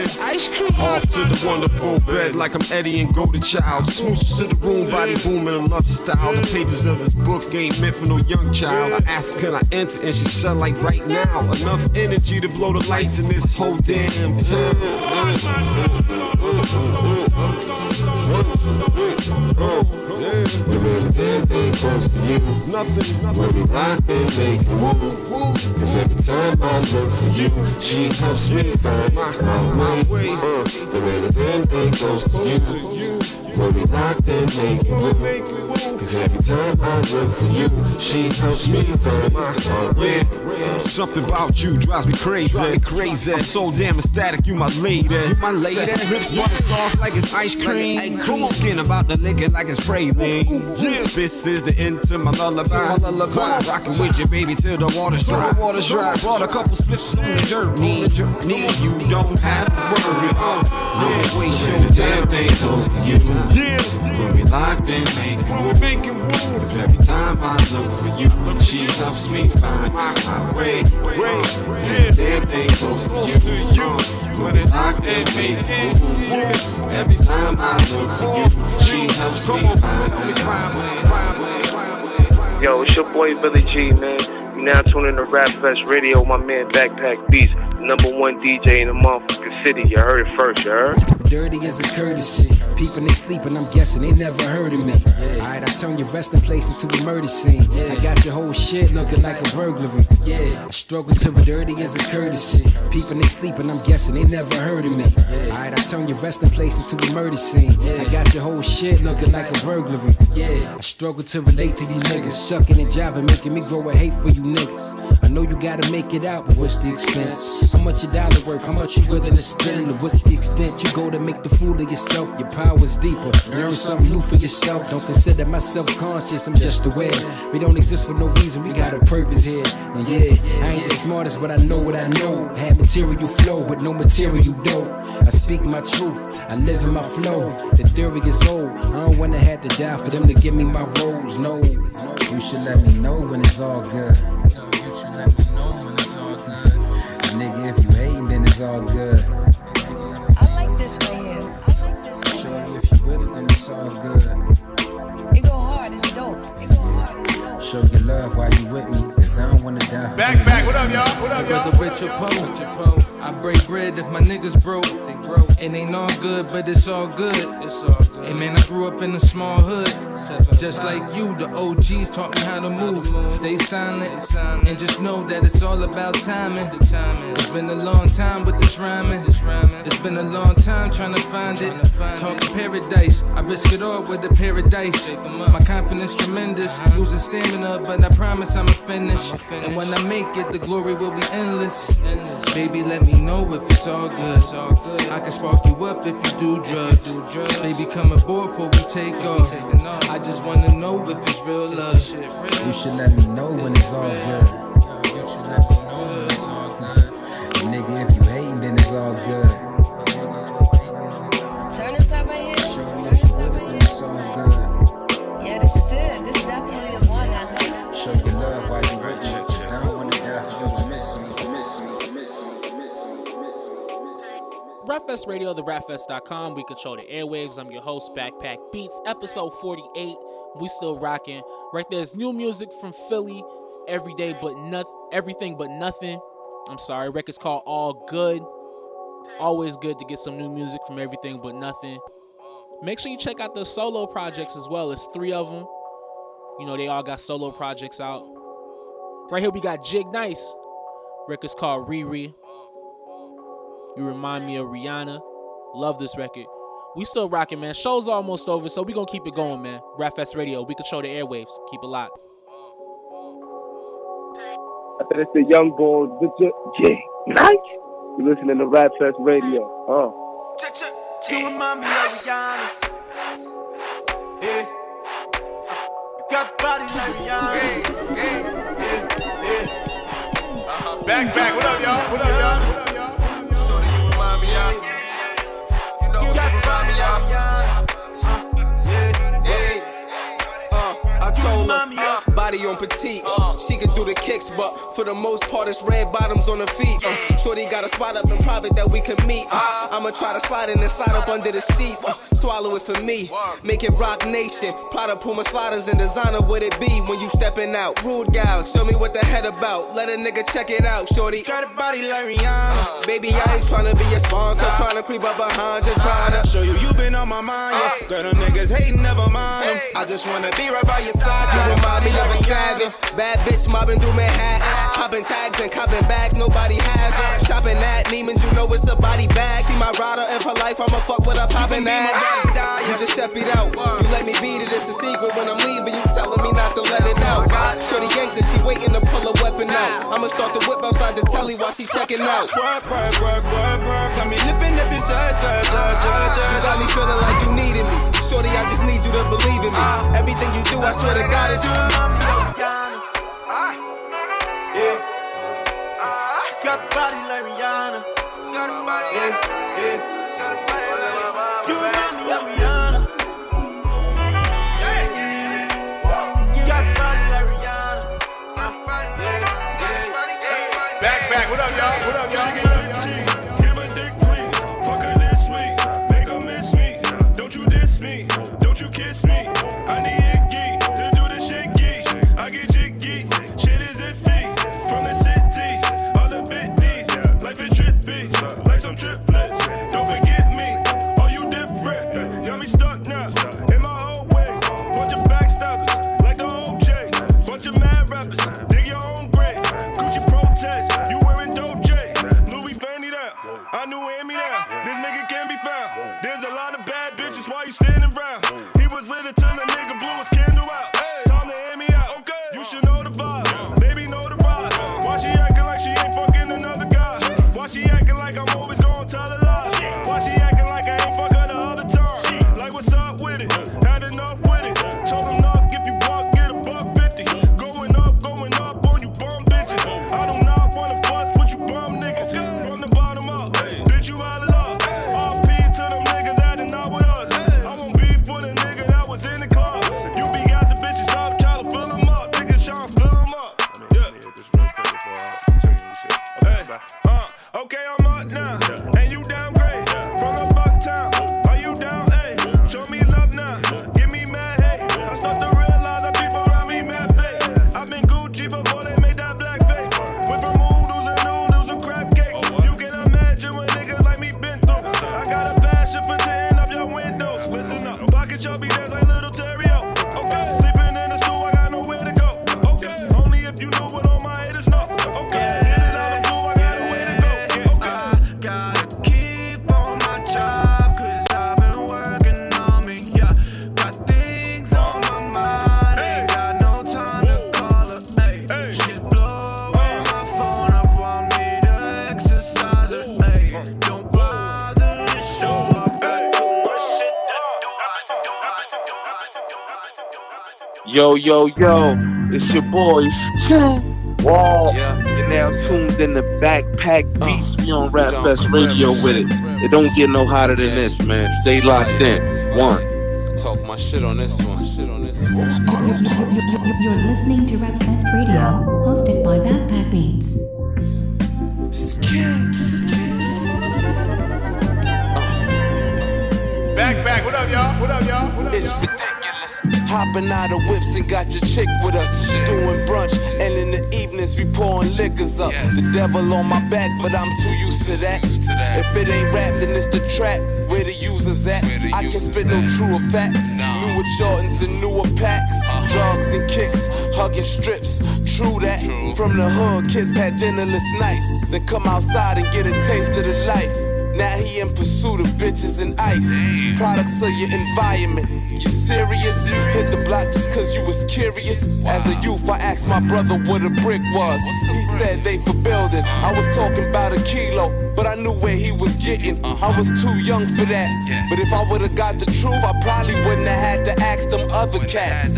Off to the wonderful bed like I'm Eddie and Golden Child. Smooches to the room, body booming and love style. The pages of this book ain't meant for no young child. I asked, can I enter? And she said, like right now. Enough energy to blow the lights in this whole damn town. Close to you. Nothing, nothing. When we locked in, make a move. Cause every time I look for you, she helps me find my, my way. Uh, there ain't a damn thing close to you. When we locked in, make a move. Cause every time I look for you, she helps me find my, my way. Something about you drives me crazy. crazy. I'm so damn ecstatic, you my lady. You my lady. Lips butter soft like it's ice cream. Come on, skin about the liquor like it's praline. Yeah. This is the end to my lullaby. lullaby. Rocking with you, baby, till the water's dry. Water's dry. Brought a couple spliffs on the journey. Need you don't have to worry. Uh, yeah, wait, show damn thing close to you. Yeah. When we locked in. Making move. Cause every time I look for you, she helps me find my, my way. Yeah. Damn thing close to you. When it locked in, make move. Every time I look for you, she helps me find my way. Yo, it's your boy Billy G, man. You now tuning to Rap Fest Radio, my man Backpack Beats, number one DJ in the motherfucking city. You heard it first, you heard? Dirty as a courtesy. Peeping, they sleeping, I'm guessing they never heard of me. Alright, I turn your resting place into a murder scene. I got your whole shit looking like a burglary. Yeah, I struggle to be dirty as a courtesy. Peeping, they sleeping, I'm guessing they never heard of me. Alright, I turn your resting place into a murder scene. I got your whole shit looking like a burglary. Yeah, I struggle to relate to these niggas. Shucking and jiving, making me grow a hate for you niggas. I know you gotta make it out, but what's the expense? How much your dollar worth? How much you willing to spend? Or what's the extent you go to make the fool of yourself? Your power's deeper. Learn something new for yourself. Don't consider myself conscious, I'm just aware. We don't exist for no reason, we got a purpose here. And yeah, I ain't the smartest, but I know what I know. Had material flow with no material dough. I speak my truth, I live in my flow. The theory is old. I don't wanna have to die for them to give me my roles. No, you should let me know when it's all good. You should let me know when it's all good. Nigga, if you hating, then it's all good. I like this right here. I like this right Shorty, if you with it, then it's all good. It go hard, it's dope. It go hard, it's dope. Show your love while you with me, cause I don't wanna die for Back, you. back. What up, y'all? What up, y'all? Brother Richard Poe. I break bread if my niggas broke. It ain't all good, but it's all good. It's all good. Hey man, I grew up in a small hood. Just like you, the OGs taught me how to move. Stay silent, and just know that it's all about timing. It's been a long time with this rhyming. It's been a long time trying to find it. Talking paradise, I risk it all with the paradise. My confidence tremendous, losing stamina, but I promise I'ma finish. And when I make it, the glory will be endless. Baby, let me know if it's all good. I can spark you up if you do drugs. Baby, come aboard before we take off. I just wanna know if it's real love. You should let me know when it's all good. You should let me Rapfest Radio, the. We control the airwaves. I'm your host, Backpack Beats, episode 48. We still rocking. Right there's new music from Philly, every day but nothing, everything but nothing. I'm sorry, record's called All Good. Always good to get some new music from everything but nothing. Make sure you check out the solo projects as well. It's three of them. You know, they all got solo projects out. Right here, we got Jig Nice. Record's called Riri. You remind me of Rihanna. Love this record. We still rocking, man. Show's almost over, so we gonna keep it going, man. Rapfest Radio. We control the airwaves. Keep it locked. I said it's the young boy, the J- J. Nice. You listening to Rap Fest Radio. Uh. You remind me of Rihanna. Yeah. You got body like Rihanna. Back, back. What up, y'all? What up, y'all? What up, y'all? Her, body on petite. She can do the kicks, but for the most part, it's red bottoms on her feet. Uh, Shorty got a spot up in private that we can meet. Uh, I'ma try to slide in and slide up under the sheets. Uh, swallow it for me. Make it rock nation. Prada Puma sliders and designer, what it be when you stepping out? Rude gal, show me what the head about. Let a nigga check it out, shorty. Got a body like Rihanna. Baby, I ain't tryna be a sponsor, tryna creep up behind you, tryna Show you you been on my mind, yeah. Girl, them niggas hating, never mind 'em. I just wanna be right by your side. You remind me of a savage. Bad bitch mobbing through Manhattan. Popping tags and copping bags, nobody has her. Shopping at Neiman's, you know it's a body bag. See my rider, and for life, I'ma fuck with a popping ass. You just step it out. You let me beat it, it's a secret. When I'm leaving, you telling me not to let it out. Oh, Shorty gangster, she waiting to pull a weapon out. I'ma start the whip outside the telly while she checking out. Work, work, work, work, work. Got me living up inside, got me feeling like you needed me. Shorty, I just need you to believe in me. Everything you do, I swear to God, it's you. Ah. Yeah. Ah. Got a body like Rihanna. Got a body yeah, yeah. Got a body like You remind me of Rihanna. Got a body like Rihanna. Back, back. What up, y'all? What up, y'all? What up, y'all? Yo, yo, yo, it's your boy Skin Wall. You're now tuned in to Backpack uh, Beats. We on Rap Fest Radio with it. It don't get no hotter than this, man. Stay locked in. One. Talk my shit on this one. Shit on this one. You're listening to Rap Fest Radio, hosted by Backpack Beats. Back, back. What up, y'all? What up, y'all? What up, y'all? Hopping out of whips and got your chick with us. Doing brunch, and in the evenings we pouring liquors up. The devil on my back, but I'm too used to that. If it ain't rap, then it's the trap. Where the users at? I can't spit no truer facts. Newer Jordans and newer packs. Uh-huh. Drugs and kicks, hugging strips. True that. From the hood, kids had dinnerless nights. Then come outside and get a taste of the life. Now he in pursuit of bitches and ice. Products of your environment. You serious? Hit the block just cause you was curious. As a youth, I asked my brother what a brick was. He said they for building. I was talking about a kilo, but I knew where he was getting. I was too young for that. But if I would've got the truth, I probably wouldn't have had to ask them other cats.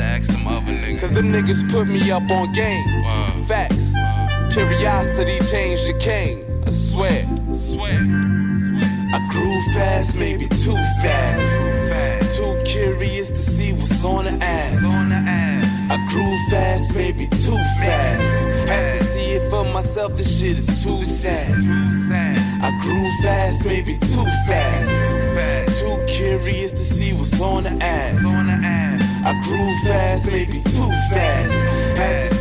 Cause them niggas put me up on game. Facts. Curiosity changed the game. I swear. I grew fast, maybe too fast. Too curious to see what's on the ass. I grew fast, maybe too fast. Had to see it for myself, this shit is too sad. I grew fast, maybe too fast. Too curious to see what's on the ass. I grew fast, maybe too fast. Had to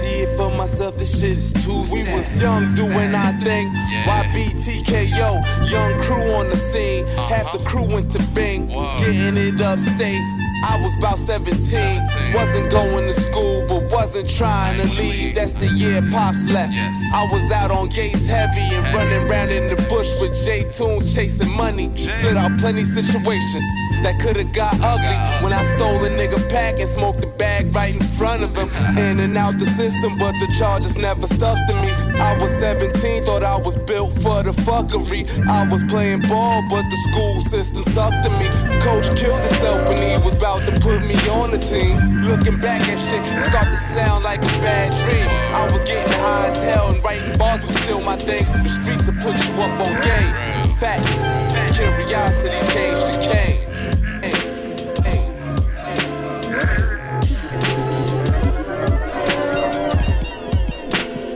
see myself, this shit is too We was young doing our thing. YBTKO, young crew on the scene. Uh-huh. Half the crew went to Bing, getting it upstate. I was about 17, wasn't going to school, but wasn't trying to leave. That's the year Pops left. I was out on gates heavy and running around in the bush with J Tunes chasing money. Slid out plenty situations that could've got ugly when I stole a nigga pack and smoked the bag right in front of him. In and out the system, but the charges never stuck to me. I was 17, thought I was built for the fuckery. I was playing ball, but the school system sucked to me. Coach killed himself when he was about to put me on the team. Looking back at shit, it start to sound like a bad dream. I was getting high as hell and writing bars was still my thing. The streets will put you up on game. Facts, curiosity changed the game.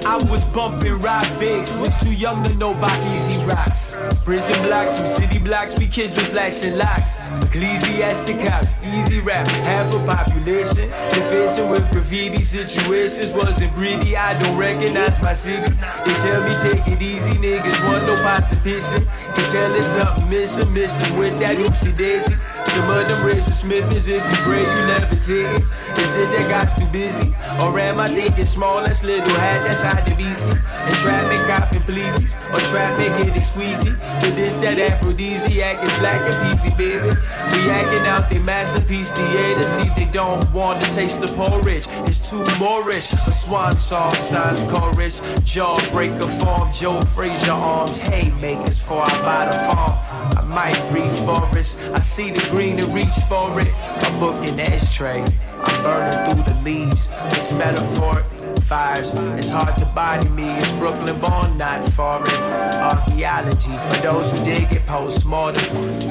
I was bumping rock bigs, was too young to know about easy rocks. Prison blocks, from city blocks, we kids was latching locks. Ecclesiastic cops, easy rap, half a population. Defacing with graffiti situations wasn't greedy. I don't recognize my city. They tell me take it easy, niggas want no pasta pissing. They tell us something missing, missing with that oopsie daisy. Some them rich with Smithers, if you pray, you levitating. Is it that God's too busy? Or am I thinking small, that's little hat, that's how the BC? And trap me copy pleases, or trap me get it squeezy. But this, that aphrodisiac is black and peasy, baby. We acting out they masterpiece theater. See, they don't want to taste the porridge. It's too moorish. A swan song, signs chorus. Jawbreaker form, Joe Frazier arms. Haymakers for I buy the farm. I might reforest. I see the green and reach for it. I'm booking ashtray. I'm burning through the leaves. It's metaphoric. Fires, it's hard to body me. It's Brooklyn born, not foreign. Archaeology for those who dig it post-mortem.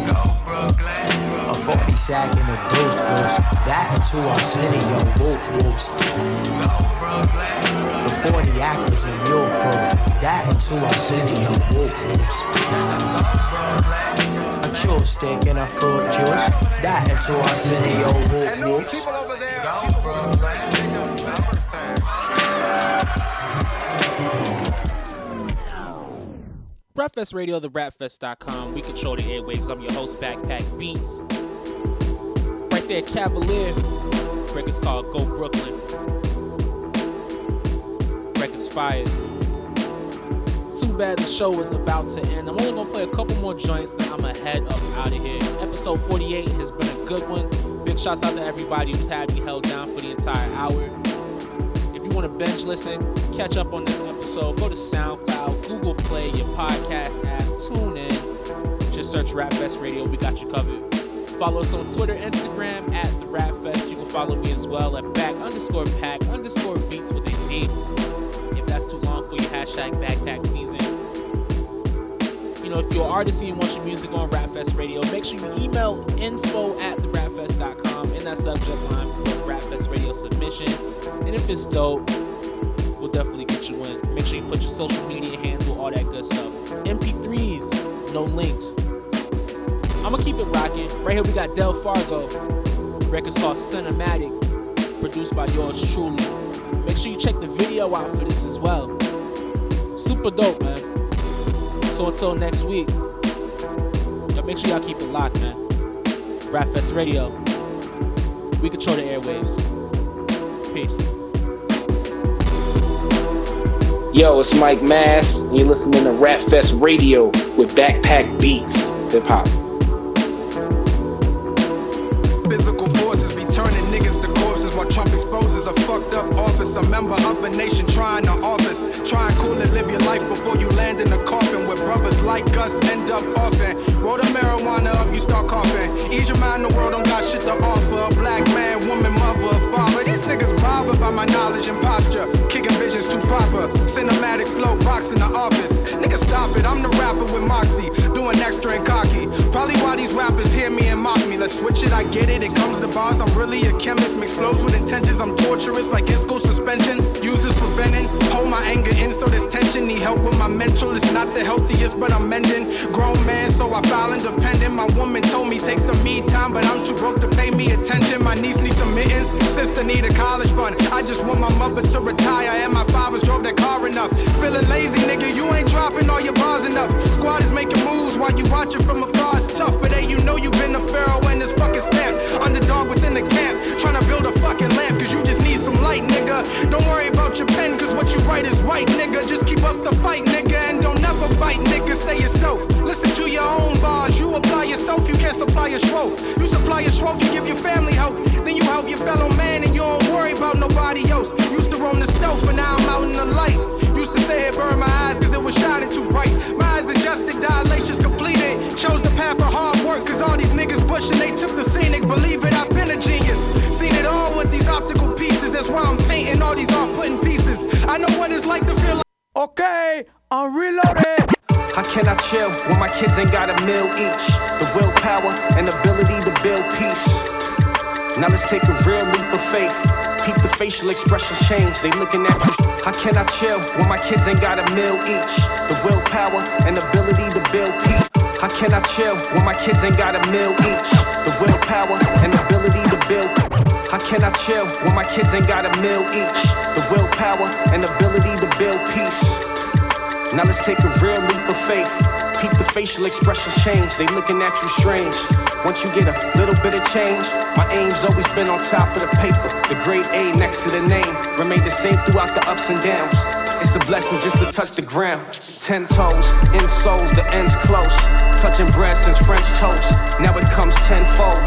Go Brooklyn. A 40 sack and a deuce deuce. That into Arsenio whoop whoops. Go Brooklyn. The 40 actors in your crew. That into Arsenio whoop whoops. A chew stick and a fruit juice. That into Arsenio whoop whoops. Rapfest Radio, the rapfest.com. We control the airwaves. I'm your host, Backpack Beats. Right there, Cavalier. Break Record's called Go Brooklyn. Record's fired. Too bad the show is about to end. I'm only gonna play a couple more joints, then I'm ahead up out of here. Episode 48 has been a good one. Big shouts out to everybody who's had me held down for the entire hour. If you want to binge listen, catch up on this episode, go to SoundCloud, Google Play, your podcast app, tune in. Just search Rap Fest Radio, we got you covered. Follow us on Twitter, Instagram at the Rap Fest. You can can follow me as well at back underscore pack underscore beats with a Z. for hashtag backpack season. You know, if you're an artist and you want your music on Rapfest Radio, make sure you email info at therapfest.com in that subject line put Rapfest Radio submission. And if it's dope, we'll definitely get you in. Make sure you put your social media handle, all that good stuff. MP3s, no links. I'm gonna keep it rocking. Right here we got Del Fargo. Record's called Cinematic, produced by yours truly. Make sure you check the video out for this as well. Super dope, man. So until next week, y'all make sure y'all keep it locked, man. Rapfest Radio. We control the airwaves. Peace. Yo, it's Mike Mass, and you're listening to Rap Fest Radio with Backpack Beats, hip hop. Us end up often. Roll the marijuana up, you start coughing. Ease your mind, the world don't got shit to offer. Black man, woman, mother, father. These niggas bothered by my knowledge and posture. Kicking visions too proper. Cinematic flow, box in the office. Nigga, stop it, I'm the rapper with Moxie. Doing extra and cocky. Probably why these rappers hear me and mock me. Let's switch it, I get it. It comes to bars. I'm really a chemist. Mix flows with intentions. I'm torturous like in school suspension. Uses preventing. Hold my anger in so there's tension. Need help with my mental. It's not the healthiest, but I'm mending. Grown man, so I file independent. My woman told me take some me time, but I'm too broke to pay me attention. My niece needs some mittens. Sister need a college fund. I just want my mother to retire, and my fathers drove that car enough. Feeling lazy, nigga. You ain't dropping all your bars enough. Squad is making moves while you watch it from afar. It's tough, but hey, you know you've been a pharaoh and this fucking stamp. Underdog within the camp, trying to build a fucking lamp, cause you just need some light, nigga. Don't worry about your pen, cause what you write is right, nigga. Just keep up the fight, nigga, and never bite, nigga. Stay yourself. Listen to your own bars. You apply yourself, you can't supply your schroff. You supply your schroff, you give your family help. Then you help your fellow man, and you don't worry about nobody else. Used to roam the stealth, but now I'm out in the light. Used to stay here, burn my eyes, cause it was shining too bright. My eyes adjusted, dilations completed. Chose the path of hard work, cause all these niggas pushing, they took the scenic. Believe it, I've been a genius. Seen it all with these optical pieces, that's why I'm painting all these off putting pieces. I know what it's like to feel like. Okay, I'm reloaded. How can I chill when my kids ain't got a meal each? The willpower and ability to build peace. Now let's take a real leap of faith. Peep the facial expressions change, they looking at you. How can I chill when my kids ain't got a meal each? The willpower and ability to build peace. How can I chill when my kids ain't got a meal each? The willpower and ability to build. How can I chill when my kids ain't got a meal each? The willpower and ability to build peace. Now let's take a real leap of faith. Peep the facial expression change, they looking at you strange. Once you get a little bit of change, my aim's always been on top of the paper. The grade A next to the name remain the same throughout the ups and downs. It's a blessing just to touch the ground. Ten toes, insoles, the ends close. Touching bread since French toast. Now it comes tenfold.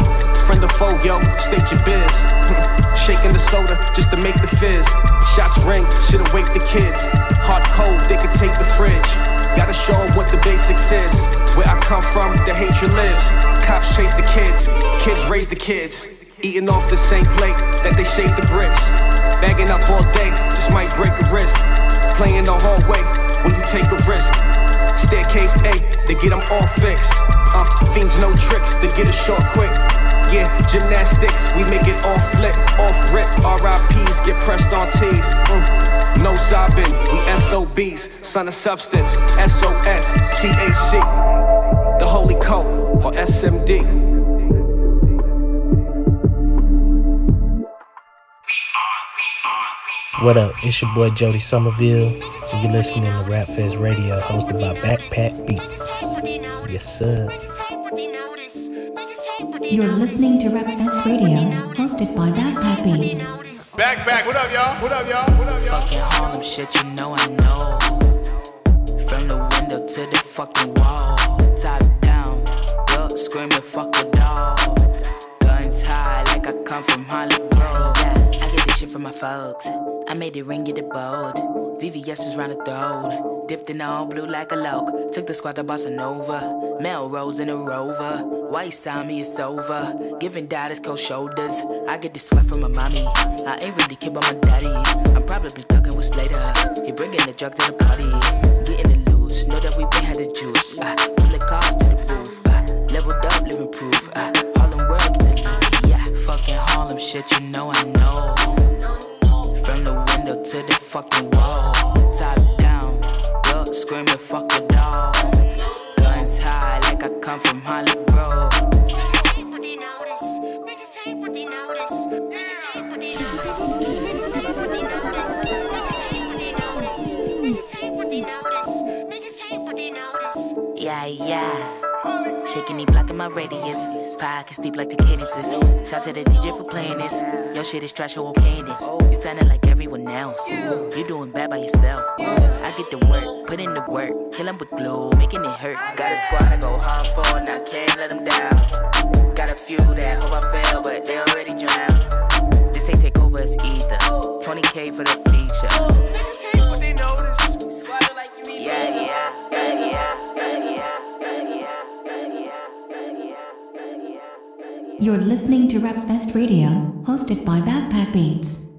Friend or foe, yo, state your biz. Shaking the soda just to make the fizz. Shots ring, should've wake the kids. Hard cold, they could take the fridge. Gotta show 'em what the basics is. Where I come from, the hatred lives. Cops chase the kids, kids raise the kids. Eating off the same plate that they shave the bricks. Bagging up all day, just might break a wrist. Playing the hallway when you take a risk. Staircase A, they get them all fixed. Uh, fiends no tricks, they get a short quick. Yeah, gymnastics, we make it all flip, off rip. RIPs get pressed on T's. Mm. No sobbing, we SOBs, son of substance, SOS, THC. The holy coat, or SMD. What up? It's your boy Jody Somerville, you're listening to Rap Fest Radio, hosted by Backpack Beats. Yes, sir. You're listening to Rap Fest Radio, hosted by Backpack Beats. Back, back. What up, y'all? What up, y'all? What up, y'all? Fucking Harlem shit, you know I know. From the window to the fucking wall. Top down, yup, screaming fuck a dog. Guns high like I come from Hollywood. Yeah, I get this shit from my folks. I made it ring, get it bold. VVS is round the throat. Dipped in all blue like a loke. Took the squad to Bossa Nova. Melrose in a rover. White me, it's over. Giving daughters cold shoulders. I get the sweat from my mommy. I ain't really kid about my daddy. I'm probably talking with Slater. He bringing the drug to the party. Getting it loose. Know that we been had the juice. Uh, pull the cars to the booth. Uh, leveled up, living proof. Uh, Harlem world, get the loot. Yeah, fucking Harlem shit, you know I know. Fucking wall. Top down, up, screaming, fuck the dog. Guns high like I come from Hollywood. Yeah, yeah. Shaking me, blocking my radius. Pockets deep like the Candaces. Shout to the DJ for playing this. Your shit is trash, or Candace. You sounding like everyone else. You doing bad by yourself. I get the work, put in the work. Kill 'em with glue, making it hurt. Got a squad I go hard for, and I can't let them down. Got a few that hope I fail, but they already drowned. This ain't take over, it's either. 20k for the feature. You're listening to Rap Fest Radio, hosted by Backpack Beats.